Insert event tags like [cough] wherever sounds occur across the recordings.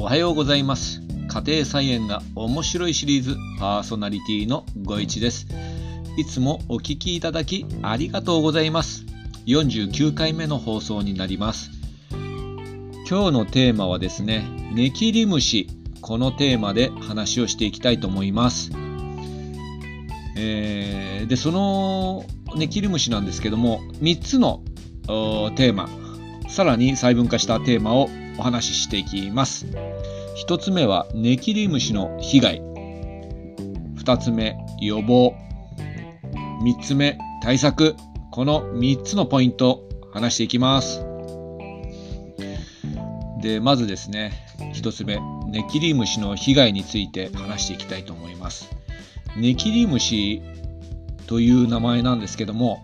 おはようございます。家庭菜園が面白いシリーズパーソナリティのご一です。いつもお聞きいただきありがとうございます。49回目の放送になります。今日のテーマはですねネキリムシ。このテーマで話をしていきたいと思います。えー、でそのネキリムシなんですけども3つのテーマ。さらに細分化したテーマをお話ししていきます。1つ目はネキリムシの被害。2つ目予防。3つ目対策。この3つのポイント話していきます。でまずですね1つ目ネキリムシの被害について話していきたいと思います。ネキリムシという名前なんですけども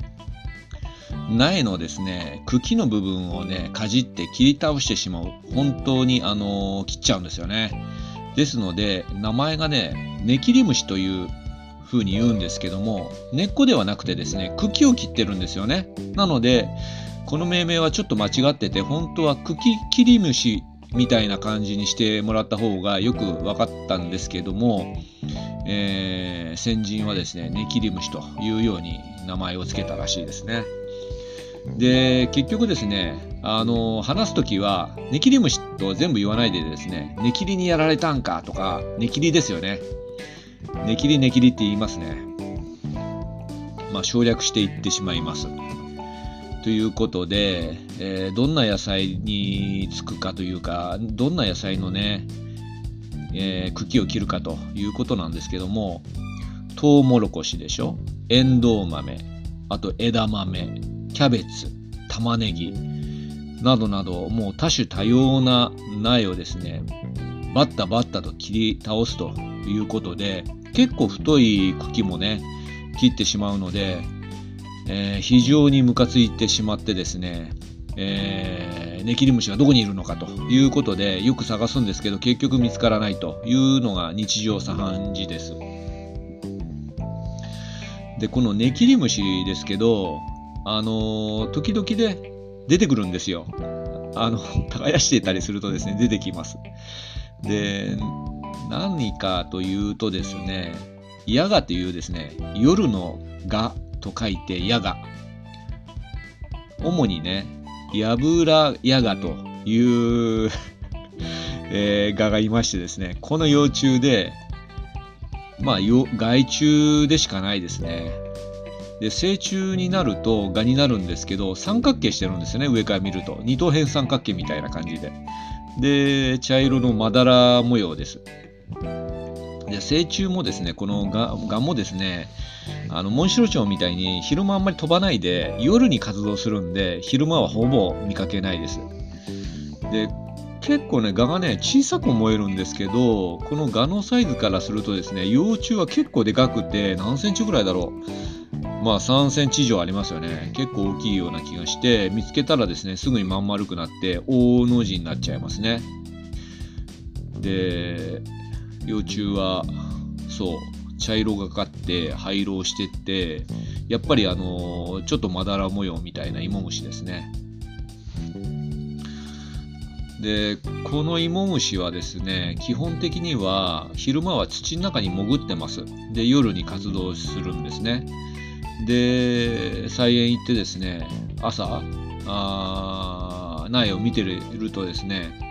苗のですね茎の部分をねかじって切り倒してしまう。本当にあの切っちゃうんですよね。ですので名前がねネキリムシという風に言うんですけども根っこではなくてですね茎を切ってるんですよね。なのでこの命名はちょっと間違ってて本当は茎切り虫みたいな感じにしてもらった方がよく分かったんですけども、えー、先人はですねネキリムシというように名前を付けたらしいですね。で結局ですねあの話す時はネキリムシと全部言わないでですねネキリにやられたんかとかネキリですよね。ネキリネキリって言いますね。まあ省略していってしまいます。ということで、えー、どんな野菜につくかというかどんな野菜のね、えー、茎を切るかということなんですけどもトウモロコシでしょ？エンドウ豆あと枝豆。キャベツ、玉ねぎなどなどもう多種多様な苗をですねバッタバッタと切り倒すということで結構太い茎もね切ってしまうので、えー、非常にムカついてしまってですね、えー、ネキリムシがどこにいるのかということでよく探すんですけど結局見つからないというのが日常茶飯事です。でこのネキリムシですけどあの時々で出てくるんですよ。あの、[laughs] 耕していたりするとですね、出てきます。で、何かというとですね、ヤガというですね、夜のガと書いてヤガ。主にね、ヤブラヤガという [laughs] えー、ガがいましてですね、この幼虫で、まあ、害虫でしかないですね。で成虫になると蛾になるんですけど三角形してるんですよね上から見ると。二等辺三角形みたいな感じで。で茶色のまだら模様です。で成虫もですねこの蛾もですねあのモンシロチョウみたいに昼間あんまり飛ばないで夜に活動するんで昼間はほぼ見かけないです。で結構ね蛾がね小さく思えるんですけどこの蛾のサイズからするとですね幼虫は結構でかくて何センチぐらいだろう。まあ3センチ以上ありますよね。結構大きいような気がして、見つけたらですね、すぐにまん丸くなって大の字になっちゃいますね。で、幼虫は、そう、茶色がかって灰色をしてって、やっぱりあの、ちょっとまだら模様みたいな芋虫ですね。でこの芋虫はですね基本的には昼間は土の中に潜ってますで夜に活動するんですねで菜園行ってですね朝あ苗を見てるとですね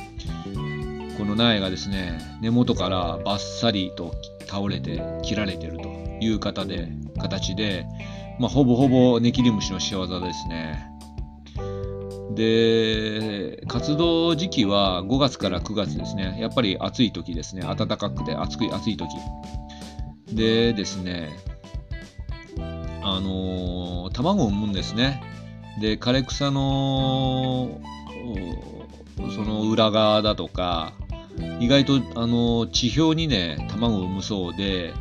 この苗がですね根元からバッサリと倒れて切られてるという方で形で、まあ、ほぼほぼネキリムシの仕業ですね。で活動時期は5月から9月ですね。やっぱり暑い時ですね。暖かくて暑い暑い時。でですねあのー、卵を産むんですね。で枯れ草のその裏側だとか意外とあの地表にね卵を産むそうで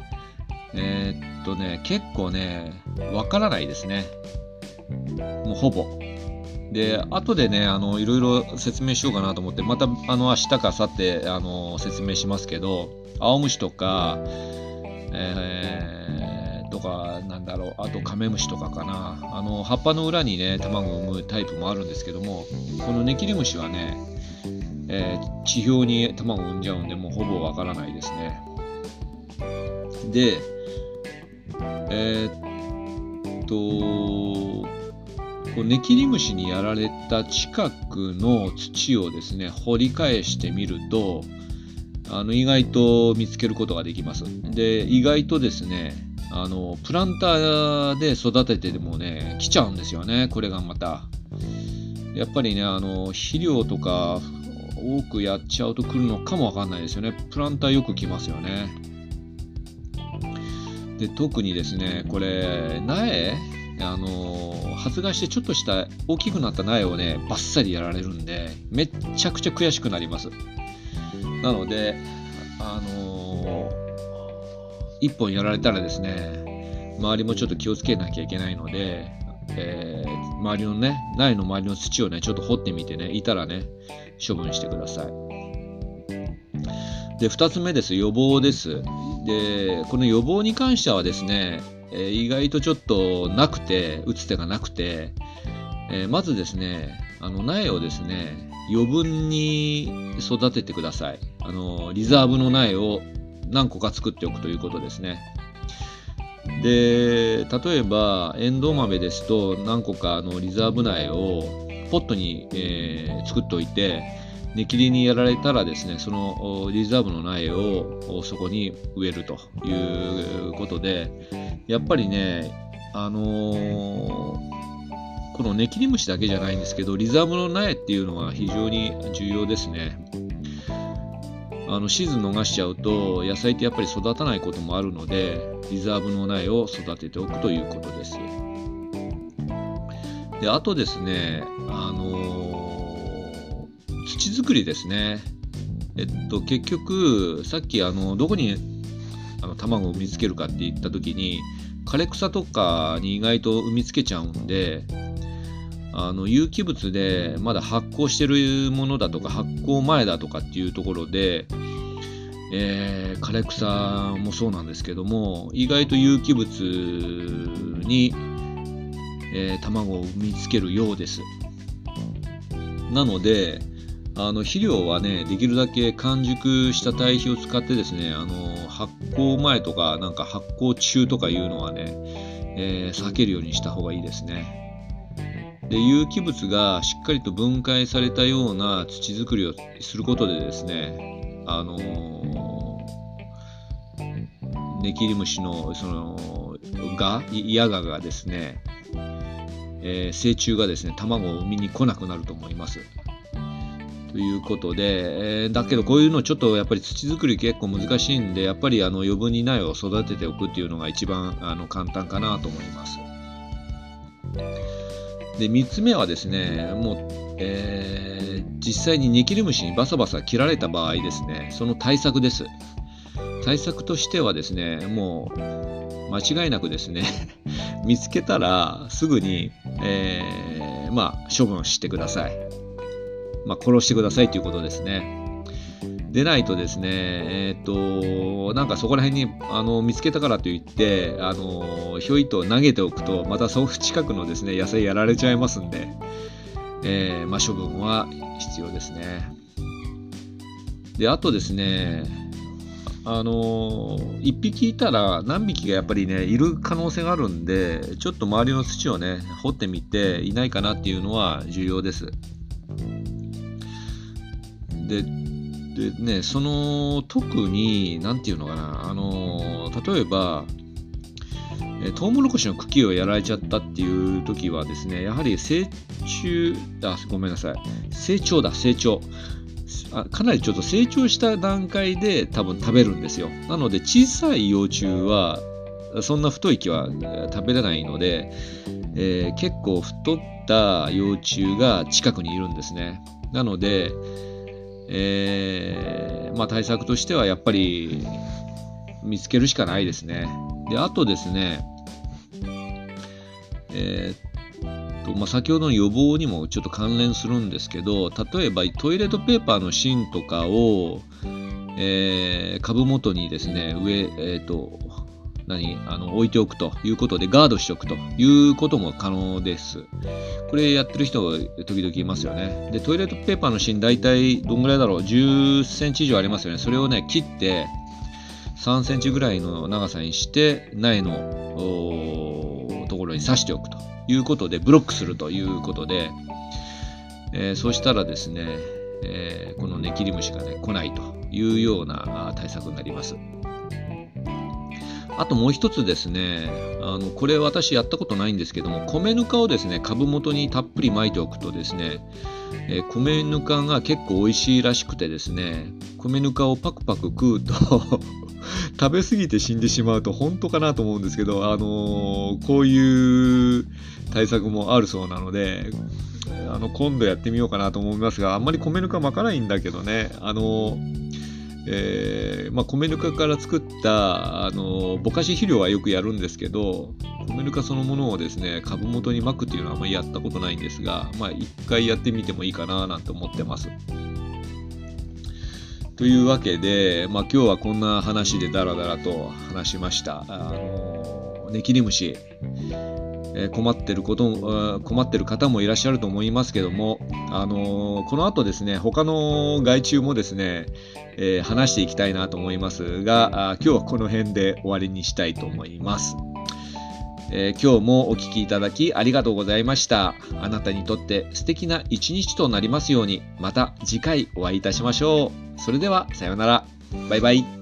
えー、っとね結構ねわからないですねもうほぼで後でねあのいろいろ説明しようかなと思ってまたあの明日か明後日あの説明しますけど青虫とか、えーとかなんだろうあとカメムシとかかなあの葉っぱの裏にね卵を産むタイプもあるんですけどもこのネキリムシはねえー、地表に卵を産んじゃうんで、もうほぼわからないですね。で、えー、っと、こうネキリムシにやられた近くの土をですね、掘り返してみると、あの意外と見つけることができます。で、意外とですね、あのプランターで育ててでもね、来ちゃうんですよね、これがまた。やっぱりね、あの肥料とか多くやっちゃうと来るのかもわかんないですよね。プランターよく来ますよね。で、特にですね、これ、苗あの発芽してちょっとした大きくなった苗をね、バッサリやられるんで、めっちゃくちゃ悔しくなります。なので、あの、1本やられたらですね、周りもちょっと気をつけなきゃいけないので、えー、周りのね、苗の周りの土をね、ちょっと掘ってみてね、いたらね、処分してください。で、2つ目です。予防です。で、この予防に関してはですね、えー、意外とちょっとなくて、打つ手がなくて、えー、まずですね、あの苗をですね、余分に育ててください。あの、リザーブの苗を何個か作っておくということですね。で、例えば、エンドウ豆ですと、何個かのリザーブ苗をポットに、えー、作っておいて、根切りにやられたらですね、そのリザーブの苗をそこに植えるということで、やっぱりね、あのーこのネキリムシだけじゃないんですけど、リザーブの苗っていうのは非常に重要ですね。あのシーズン逃しちゃうと野菜ってやっぱり育たないこともあるのでリザーブの苗を育てておくということです。であとですね、あのー、土作りですね。えっと、結局さっきあのどこにあの卵を産みつけるかって言った時に枯れ草とかに意外と産みつけちゃうんであの有機物でまだ発酵してるものだとか発酵前だとかっていうところで、えー、枯れ草もそうなんですけども意外と有機物に、えー、卵を産みつけるようですなのであの肥料はねできるだけ完熟した堆肥を使ってですねあの発酵前とかなんか発酵中とかいうのはね、えー、避けるようにした方がいいですね。で有機物がしっかりと分解されたような土作りをすることでですねあのー、ネキリムシのそのがヤガがですね、えー、成虫がですね卵を産みに来なくなると思います。ということで、えー、だけどこういうのちょっとやっぱり土作り結構難しいんでやっぱりあの余分に苗を育てておくっていうのが一番あの簡単かなと思います。で、3つ目はですね、もう、えー、実際にニキリムシにバサバサ切られた場合ですね、その対策です。対策としてはですね、もう、間違いなくですね、[laughs] 見つけたらすぐに、えー、まあ、処分してください。まあ、殺してくださいということですね。でないとですね、えっ、と、なんかそこら辺にあの見つけたからといって、あの、ひょいと投げておくと、またその近くのですね、野菜やられちゃいますんで、えー、まあ、処分は必要ですね。で、あとですね、あの1匹いたら何匹がやっぱりねいる可能性があるんでちょっと周りの土をね掘ってみていないかなっていうのは重要ですででね、その特に、なんていうのかな、あの例えば、えトウモロコシの茎をやられちゃったっていう時はですね、やはり成虫、あ、ごめんなさい、成長だ、成長。あかなりちょっと成長した段階で多分食べるんですよ。なので小さい幼虫はそんな太い木は食べれないので、えー、結構太った幼虫が近くにいるんですね。なので、えー、まあ、対策としてはやっぱり見つけるしかないですね。で、あとですね、えー、とまあ、先ほどの予防にもちょっと関連するんですけど、例えばトイレットペーパーの芯とかを、えー、株元にですね、植え、えーと、何あの置いておくということでガードしておくということも可能です。これやってる人時々いますよね。で、トイレットペーパーの芯大体どんぐらいだろう ?10 センチ以上ありますよね。それをね、切って3センチぐらいの長さにして苗のところに刺しておくということでブロックするということで、えー、そうしたらですね、えー、このネキリムシがね来ないというような対策になります。あともう一つですね、あのこれ私やったことないんですけども、米ぬかをですね、株元にたっぷり巻いておくとですね、えー、米ぬかが結構美味しいらしくてですね、米ぬかをパクパク食うと [laughs] 食べ過ぎて死んでしまうと本当かなと思うんですけど、あのー、こういう対策もあるそうなので、あの今度やってみようかなと思いますが、あんまり米ぬか巻かないんだけどね、あのーえー、まあ、米ぬかから作ったあのぼかし肥料はよくやるんですけど米ぬかそのものをですね株元にまくっていうのはあまりやったことないんですが、まあ、回やってみてもいいかななんて思ってます。というわけで、まあ、今日はこんな話でダラダラと話しました。あのネキリムシえ困ってること困ってる方もいらっしゃると思いますけども、あのこの後ですね他の害虫もですね、え、話していきたいなと思いますが今日はこの辺で終わりにしたいと思います、えー、今日もお聴きいただきありがとうございました。あなたにとって素敵な一日となりますようにまた次回お会いいたしましょう。それではさようなら。バイバイ。